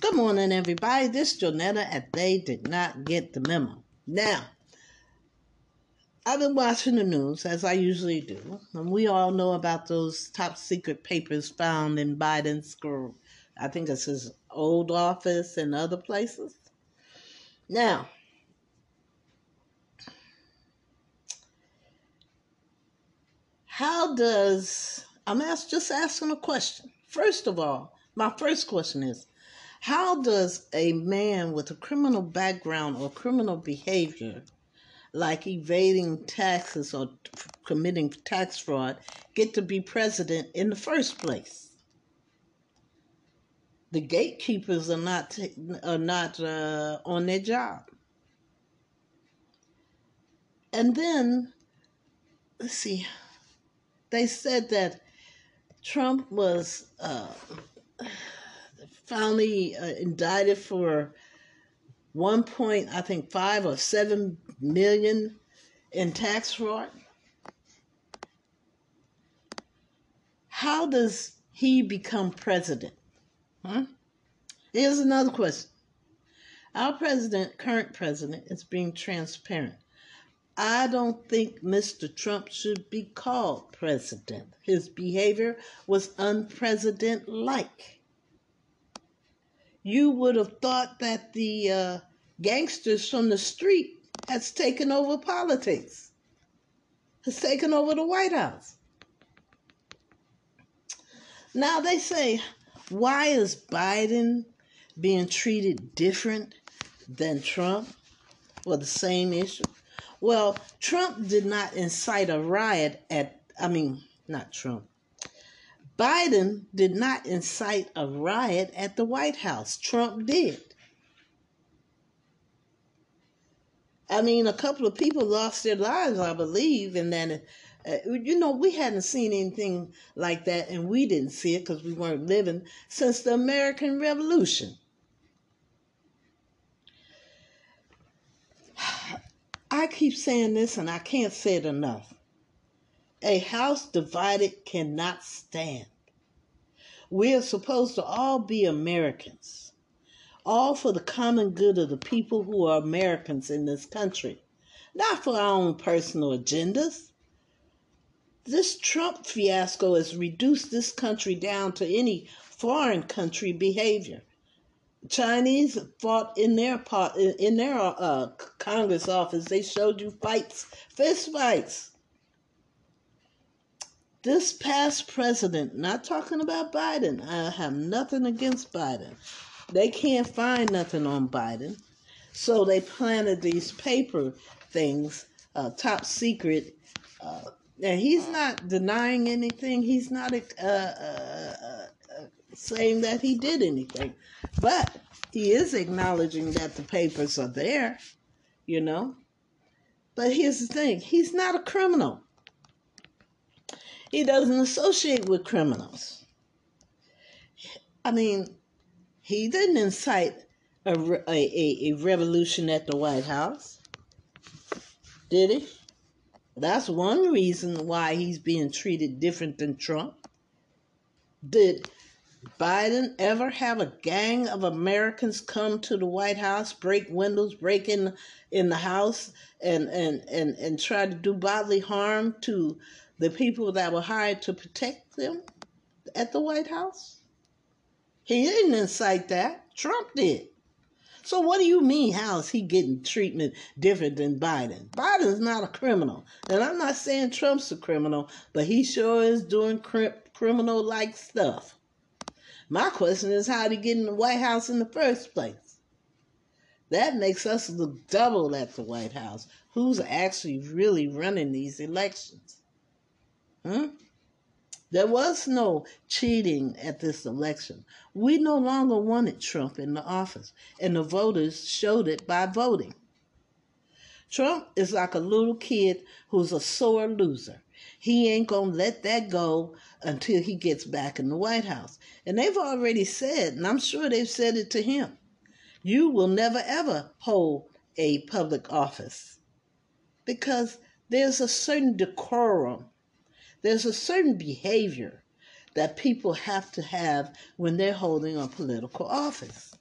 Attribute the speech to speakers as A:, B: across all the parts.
A: Good morning, everybody. This is Jonetta, and they did not get the memo. Now, I've been watching the news as I usually do, and we all know about those top secret papers found in Biden's. I think it's his old office and other places. Now, how does I'm ask, just asking a question. First of all, my first question is how does a man with a criminal background or criminal behavior, like evading taxes or committing tax fraud, get to be president in the first place? The gatekeepers are not are not uh, on their job. And then, let's see, they said that Trump was. Uh, finally uh, indicted for one point, I think five or seven million in tax fraud. How does he become president? Huh? Here's another question. Our president, current president, is being transparent. I don't think Mr. Trump should be called president. His behavior was unpresident like you would have thought that the uh, gangsters from the street has taken over politics, has taken over the White House. Now they say, why is Biden being treated different than Trump for the same issue? Well, Trump did not incite a riot at, I mean, not Trump. Biden did not incite a riot at the White House. Trump did. I mean, a couple of people lost their lives, I believe, and then, uh, you know, we hadn't seen anything like that, and we didn't see it because we weren't living since the American Revolution. I keep saying this, and I can't say it enough. A house divided cannot stand. We are supposed to all be Americans, all for the common good of the people who are Americans in this country, not for our own personal agendas. This Trump fiasco has reduced this country down to any foreign country behavior. Chinese fought in their part in their uh, Congress office. They showed you fights, fist fights this past president, not talking about Biden, I have nothing against Biden. They can't find nothing on Biden. So they planted these paper things, uh, top secret. Uh, and he's not denying anything. He's not uh, uh, uh, saying that he did anything. But he is acknowledging that the papers are there, you know. But here's the thing he's not a criminal. He doesn't associate with criminals. I mean, he didn't incite a, a, a, revolution at the White House, did he? That's one reason why he's being treated different than Trump. Did Biden ever have a gang of Americans come to the White House, break windows, break in in the house, and and and, and try to do bodily harm to the people that were hired to protect them at the White House? He didn't incite that. Trump did. So what do you mean? How is he getting treatment different than Biden? Biden's not a criminal, and I'm not saying Trump's a criminal, but he sure is doing criminal-like stuff. My question is, how did he get in the White House in the first place? That makes us look double at the White House. Who's actually really running these elections? Hmm? There was no cheating at this election. We no longer wanted Trump in the office, and the voters showed it by voting. Trump is like a little kid who's a sore loser. He ain't going to let that go until he gets back in the White House. And they've already said, and I'm sure they've said it to him, you will never ever hold a public office because there's a certain decorum there's a certain behavior that people have to have when they're holding a political office.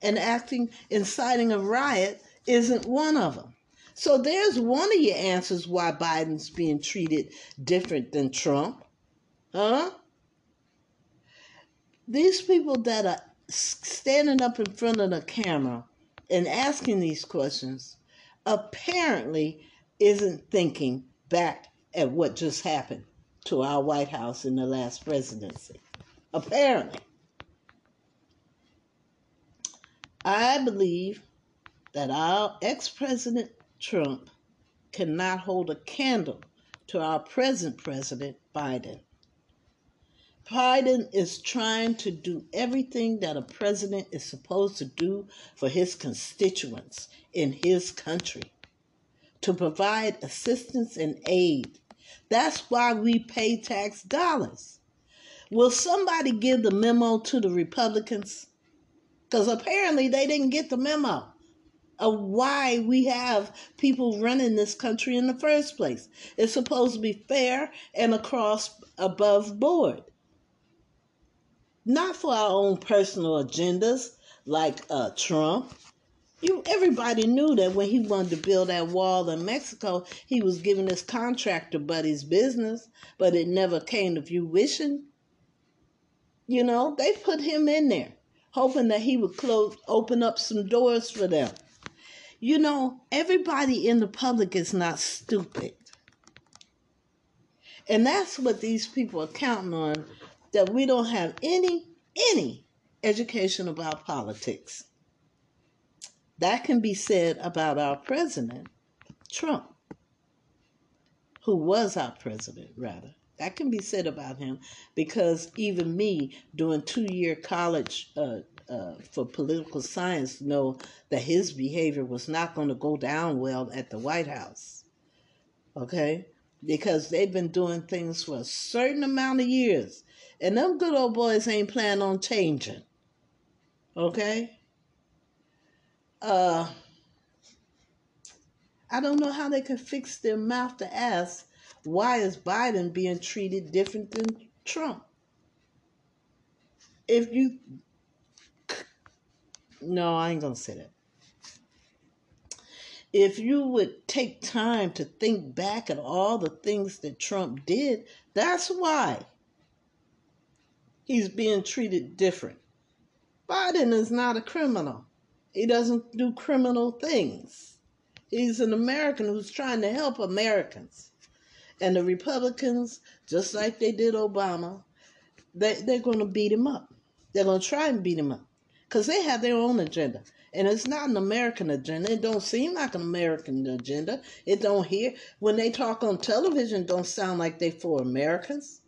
A: and acting, inciting a riot isn't one of them. So there's one of your answers why Biden's being treated different than Trump. Huh? These people that are standing up in front of the camera and asking these questions apparently isn't thinking back at what just happened to our White House in the last presidency. Apparently. I believe that our ex President Trump cannot hold a candle to our present President Biden. Biden is trying to do everything that a president is supposed to do for his constituents in his country to provide assistance and aid. That's why we pay tax dollars. Will somebody give the memo to the Republicans? Because apparently they didn't get the memo of why we have people running this country in the first place. It's supposed to be fair and across above board. Not for our own personal agendas like uh, Trump. You, everybody knew that when he wanted to build that wall in Mexico, he was giving his contractor buddies business, but it never came to fruition. You know, they put him in there, hoping that he would close, open up some doors for them. You know, everybody in the public is not stupid. And that's what these people are counting on that we don't have any, any education about politics. That can be said about our president, Trump, who was our president, rather. That can be said about him because even me, doing two year college uh, uh, for political science know that his behavior was not going to go down well at the White House. Okay? Because they've been doing things for a certain amount of years. And them good old boys ain't planning on changing. Okay? Uh, I don't know how they can fix their mouth to ask why is Biden being treated different than Trump? If you no, I ain't gonna say that. If you would take time to think back at all the things that Trump did, that's why he's being treated different. Biden is not a criminal. He doesn't do criminal things. He's an American who's trying to help Americans. And the Republicans, just like they did Obama, they, they're going to beat him up. They're going to try and beat him up because they have their own agenda. And it's not an american agenda. It don't seem like an american agenda. It don't hear when they talk on television don't sound like they for americans.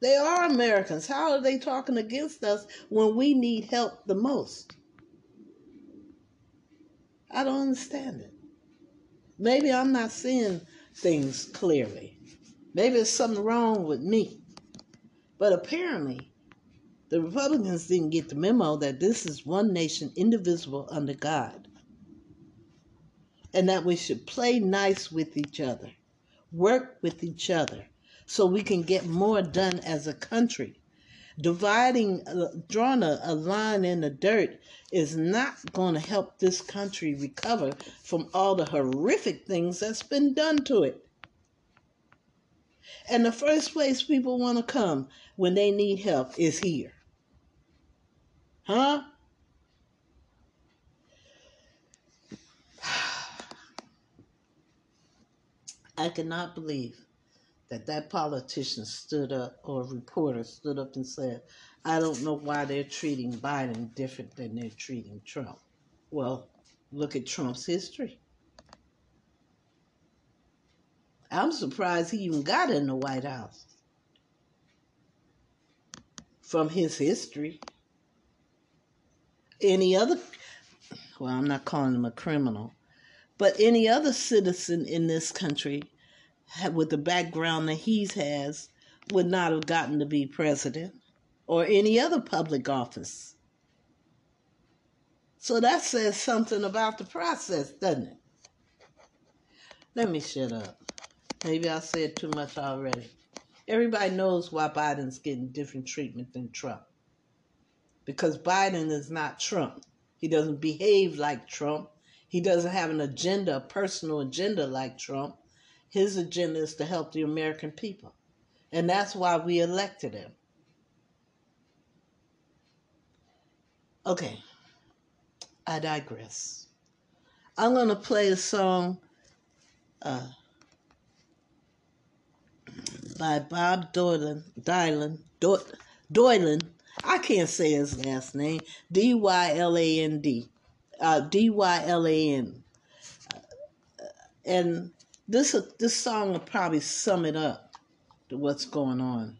A: They are americans. How are they talking against us when we need help the most? I don't understand it. Maybe i'm not seeing things clearly. Maybe there's something wrong with me. But apparently the Republicans didn't get the memo that this is one nation indivisible under God. And that we should play nice with each other, work with each other, so we can get more done as a country. Dividing, uh, drawing a, a line in the dirt is not going to help this country recover from all the horrific things that's been done to it. And the first place people want to come when they need help is here. Huh? I cannot believe that that politician stood up or reporter stood up and said, I don't know why they're treating Biden different than they're treating Trump. Well, look at Trump's history. I'm surprised he even got in the White House from his history any other, well, I'm not calling him a criminal, but any other citizen in this country with the background that he has would not have gotten to be president or any other public office. So that says something about the process, doesn't it? Let me shut up. Maybe I said too much already. Everybody knows why Biden's getting different treatment than Trump because Biden is not Trump. He doesn't behave like Trump. He doesn't have an agenda, a personal agenda like Trump. His agenda is to help the American people. And that's why we elected him. Okay, I digress. I'm going to play a song uh, by Bob Doylan, Dylan, Doylan. Can't say his last name. D Y L A N D. Uh, D Y L A N. And this this song will probably sum it up to what's going on.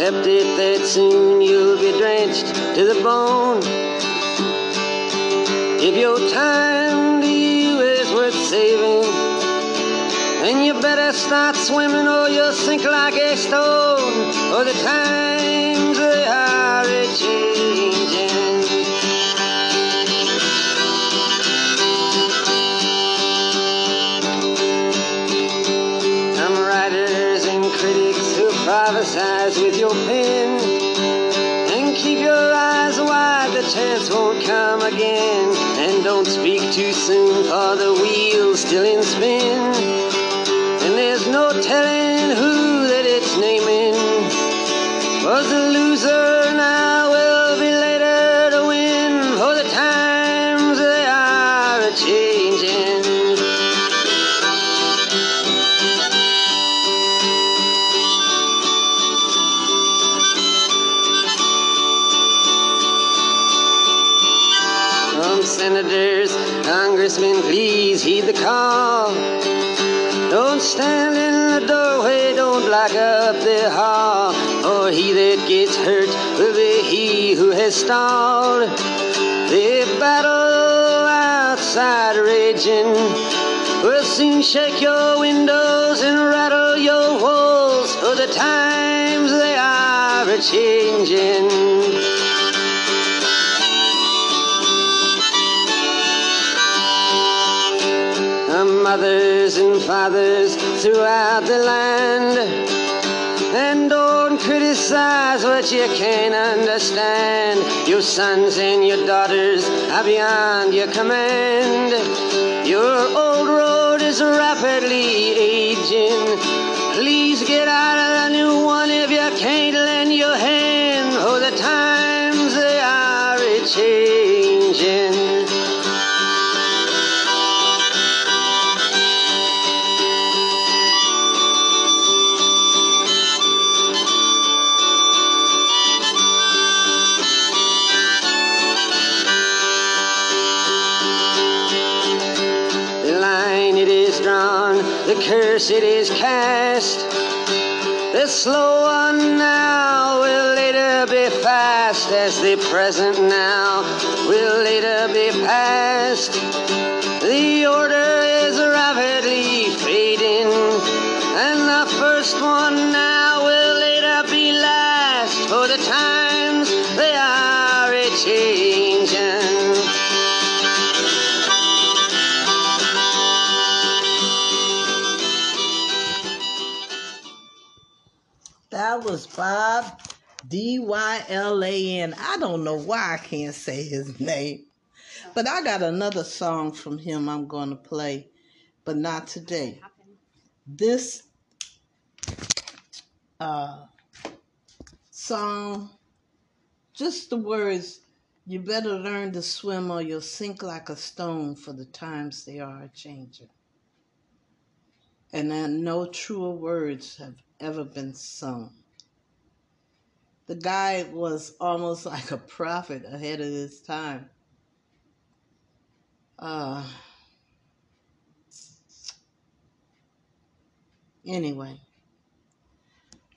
B: Accept it that soon you'll be drenched to the bone. If your time to you is worth saving, then you better start swimming or you'll sink like a stone. For the times they are a changing. Chance won't come again. And don't speak too soon, for the wheel's still in spin. And there's no telling who that it's naming. Was the loser now up the hall. For he that gets hurt will be he who has stalled. The battle outside raging will soon shake your windows and rattle your walls. For the times they are a changing. the mothers and fathers throughout the land. And don't criticize what you can't understand. Your sons and your daughters are beyond your command. Your old road is rapidly aging. Please get out cast. The slow one now will later be fast, as the present now will later be past. The order is rapidly fading, and the first one now
A: Bob D Y L A N. I don't know why I can't say his name. But I got another song from him I'm going to play, but not today. This uh, song, just the words, you better learn to swim or you'll sink like a stone, for the times they are changing. And then no truer words have ever been sung. The guy was almost like a prophet ahead of his time. Uh, anyway,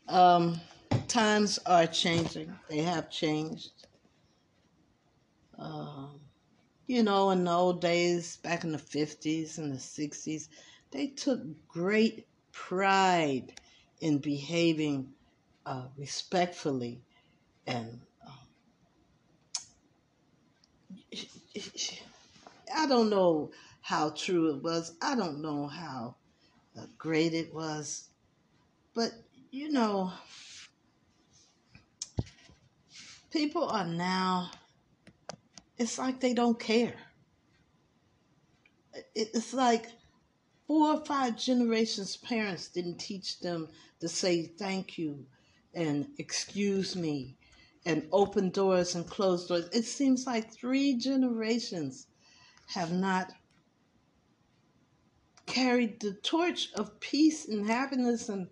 A: um, times are changing. They have changed. Um, you know, in the old days, back in the 50s and the 60s, they took great pride in behaving uh, respectfully and um, I don't know how true it was. I don't know how uh, great it was. But, you know, people are now, it's like they don't care. It's like four or five generations' parents didn't teach them to say thank you and excuse me and open doors and close doors. It seems like three generations have not carried the torch of peace and happiness and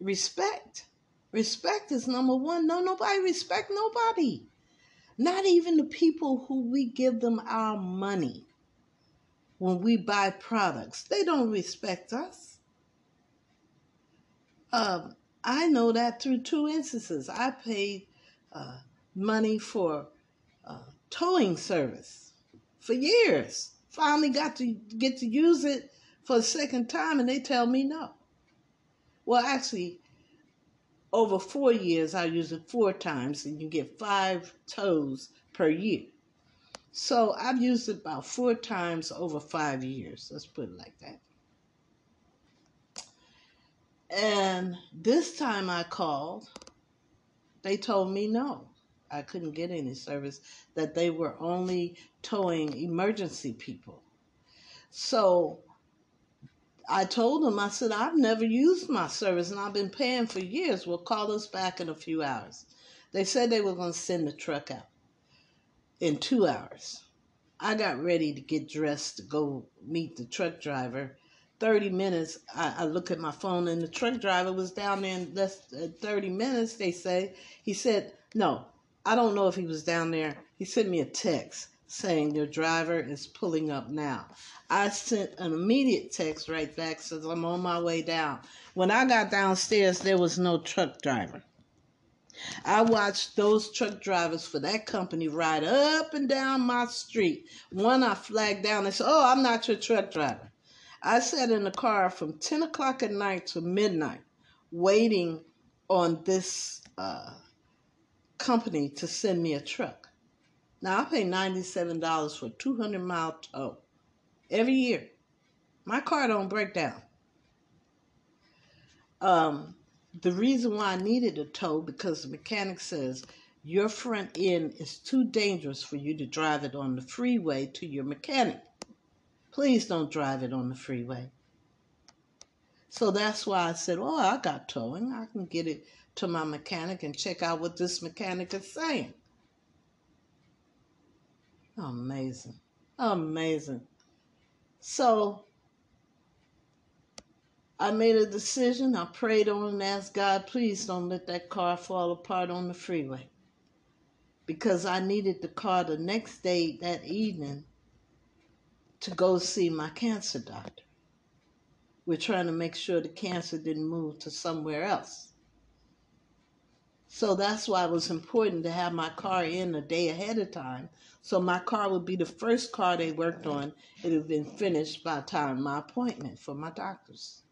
A: respect. Respect is number one. No, nobody respect nobody. Not even the people who we give them our money when we buy products. They don't respect us. Um, I know that through two instances. I paid uh, money for uh, towing service for years. Finally got to get to use it for the second time, and they tell me no. Well, actually, over four years, I use it four times, and you get five tows per year. So I've used it about four times over five years. Let's put it like that. And this time I called, they told me no. I couldn't get any service, that they were only towing emergency people. So I told them, I said, I've never used my service and I've been paying for years. Well, call us back in a few hours. They said they were going to send the truck out in two hours. I got ready to get dressed to go meet the truck driver. 30 minutes, I, I look at my phone and the truck driver was down there in less than 30 minutes, they say. He said, No, I don't know if he was down there. He sent me a text saying your driver is pulling up now. I sent an immediate text right back says I'm on my way down. When I got downstairs, there was no truck driver. I watched those truck drivers for that company ride up and down my street. One I flagged down and said, Oh, I'm not your truck driver. I sat in the car from 10 o'clock at night to midnight waiting on this uh, company to send me a truck. Now, I pay $97 for 200 mile tow every year. My car don't break down. Um, the reason why I needed a tow because the mechanic says your front end is too dangerous for you to drive it on the freeway to your mechanic. Please don't drive it on the freeway. So that's why I said, Oh, I got towing. I can get it to my mechanic and check out what this mechanic is saying. Amazing. Amazing. So I made a decision. I prayed on and asked God, please don't let that car fall apart on the freeway. Because I needed the car the next day, that evening, to go see my cancer doctor. We're trying to make sure the cancer didn't move to somewhere else. So that's why it was important to have my car in a day ahead of time. So my car would be the first car they worked on. It would have been finished by time my appointment for my doctors.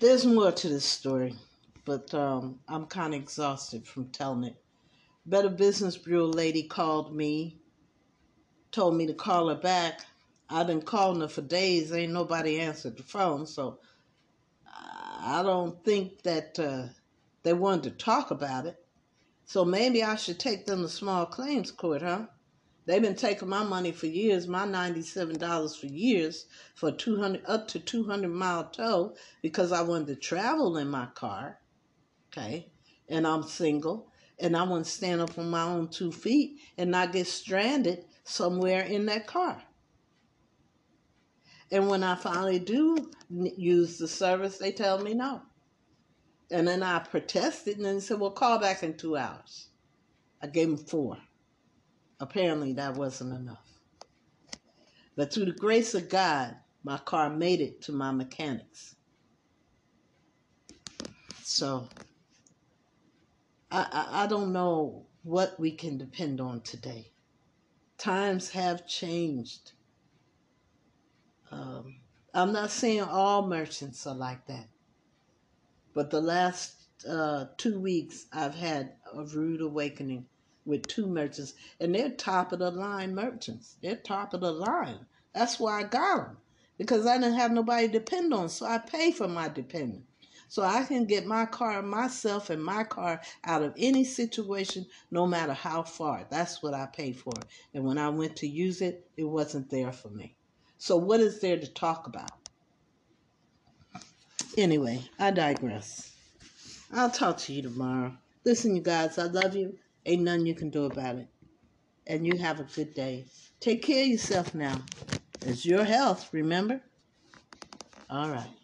A: there's more to this story, but um, I'm kind of exhausted from telling it. Better Business Bureau lady called me, told me to call her back. I've been calling her for days. Ain't nobody answered the phone, so I don't think that uh, they wanted to talk about it. So maybe I should take them to small claims court, huh? They've been taking my money for years, my $97 for years for 200 up to 200 mile tow because I wanted to travel in my car. Okay? And I'm single and I want to stand up on my own two feet and not get stranded somewhere in that car. And when I finally do use the service, they tell me no. And then I protested and then said, well, call back in two hours. I gave them four. Apparently, that wasn't enough. But through the grace of God, my car made it to my mechanics. So, I, I, I don't know what we can depend on today. Times have changed. Um, I'm not saying all merchants are like that, but the last uh, two weeks I've had a rude awakening with two merchants, and they're top of the line merchants. They're top of the line. That's why I got them because I didn't have nobody to depend on, so I pay for my dependent. So I can get my car, myself, and my car out of any situation, no matter how far. That's what I pay for. And when I went to use it, it wasn't there for me. So what is there to talk about? Anyway, I digress. I'll talk to you tomorrow. Listen, you guys, I love you. Ain't nothing you can do about it. And you have a good day. Take care of yourself now. It's your health, remember? All right.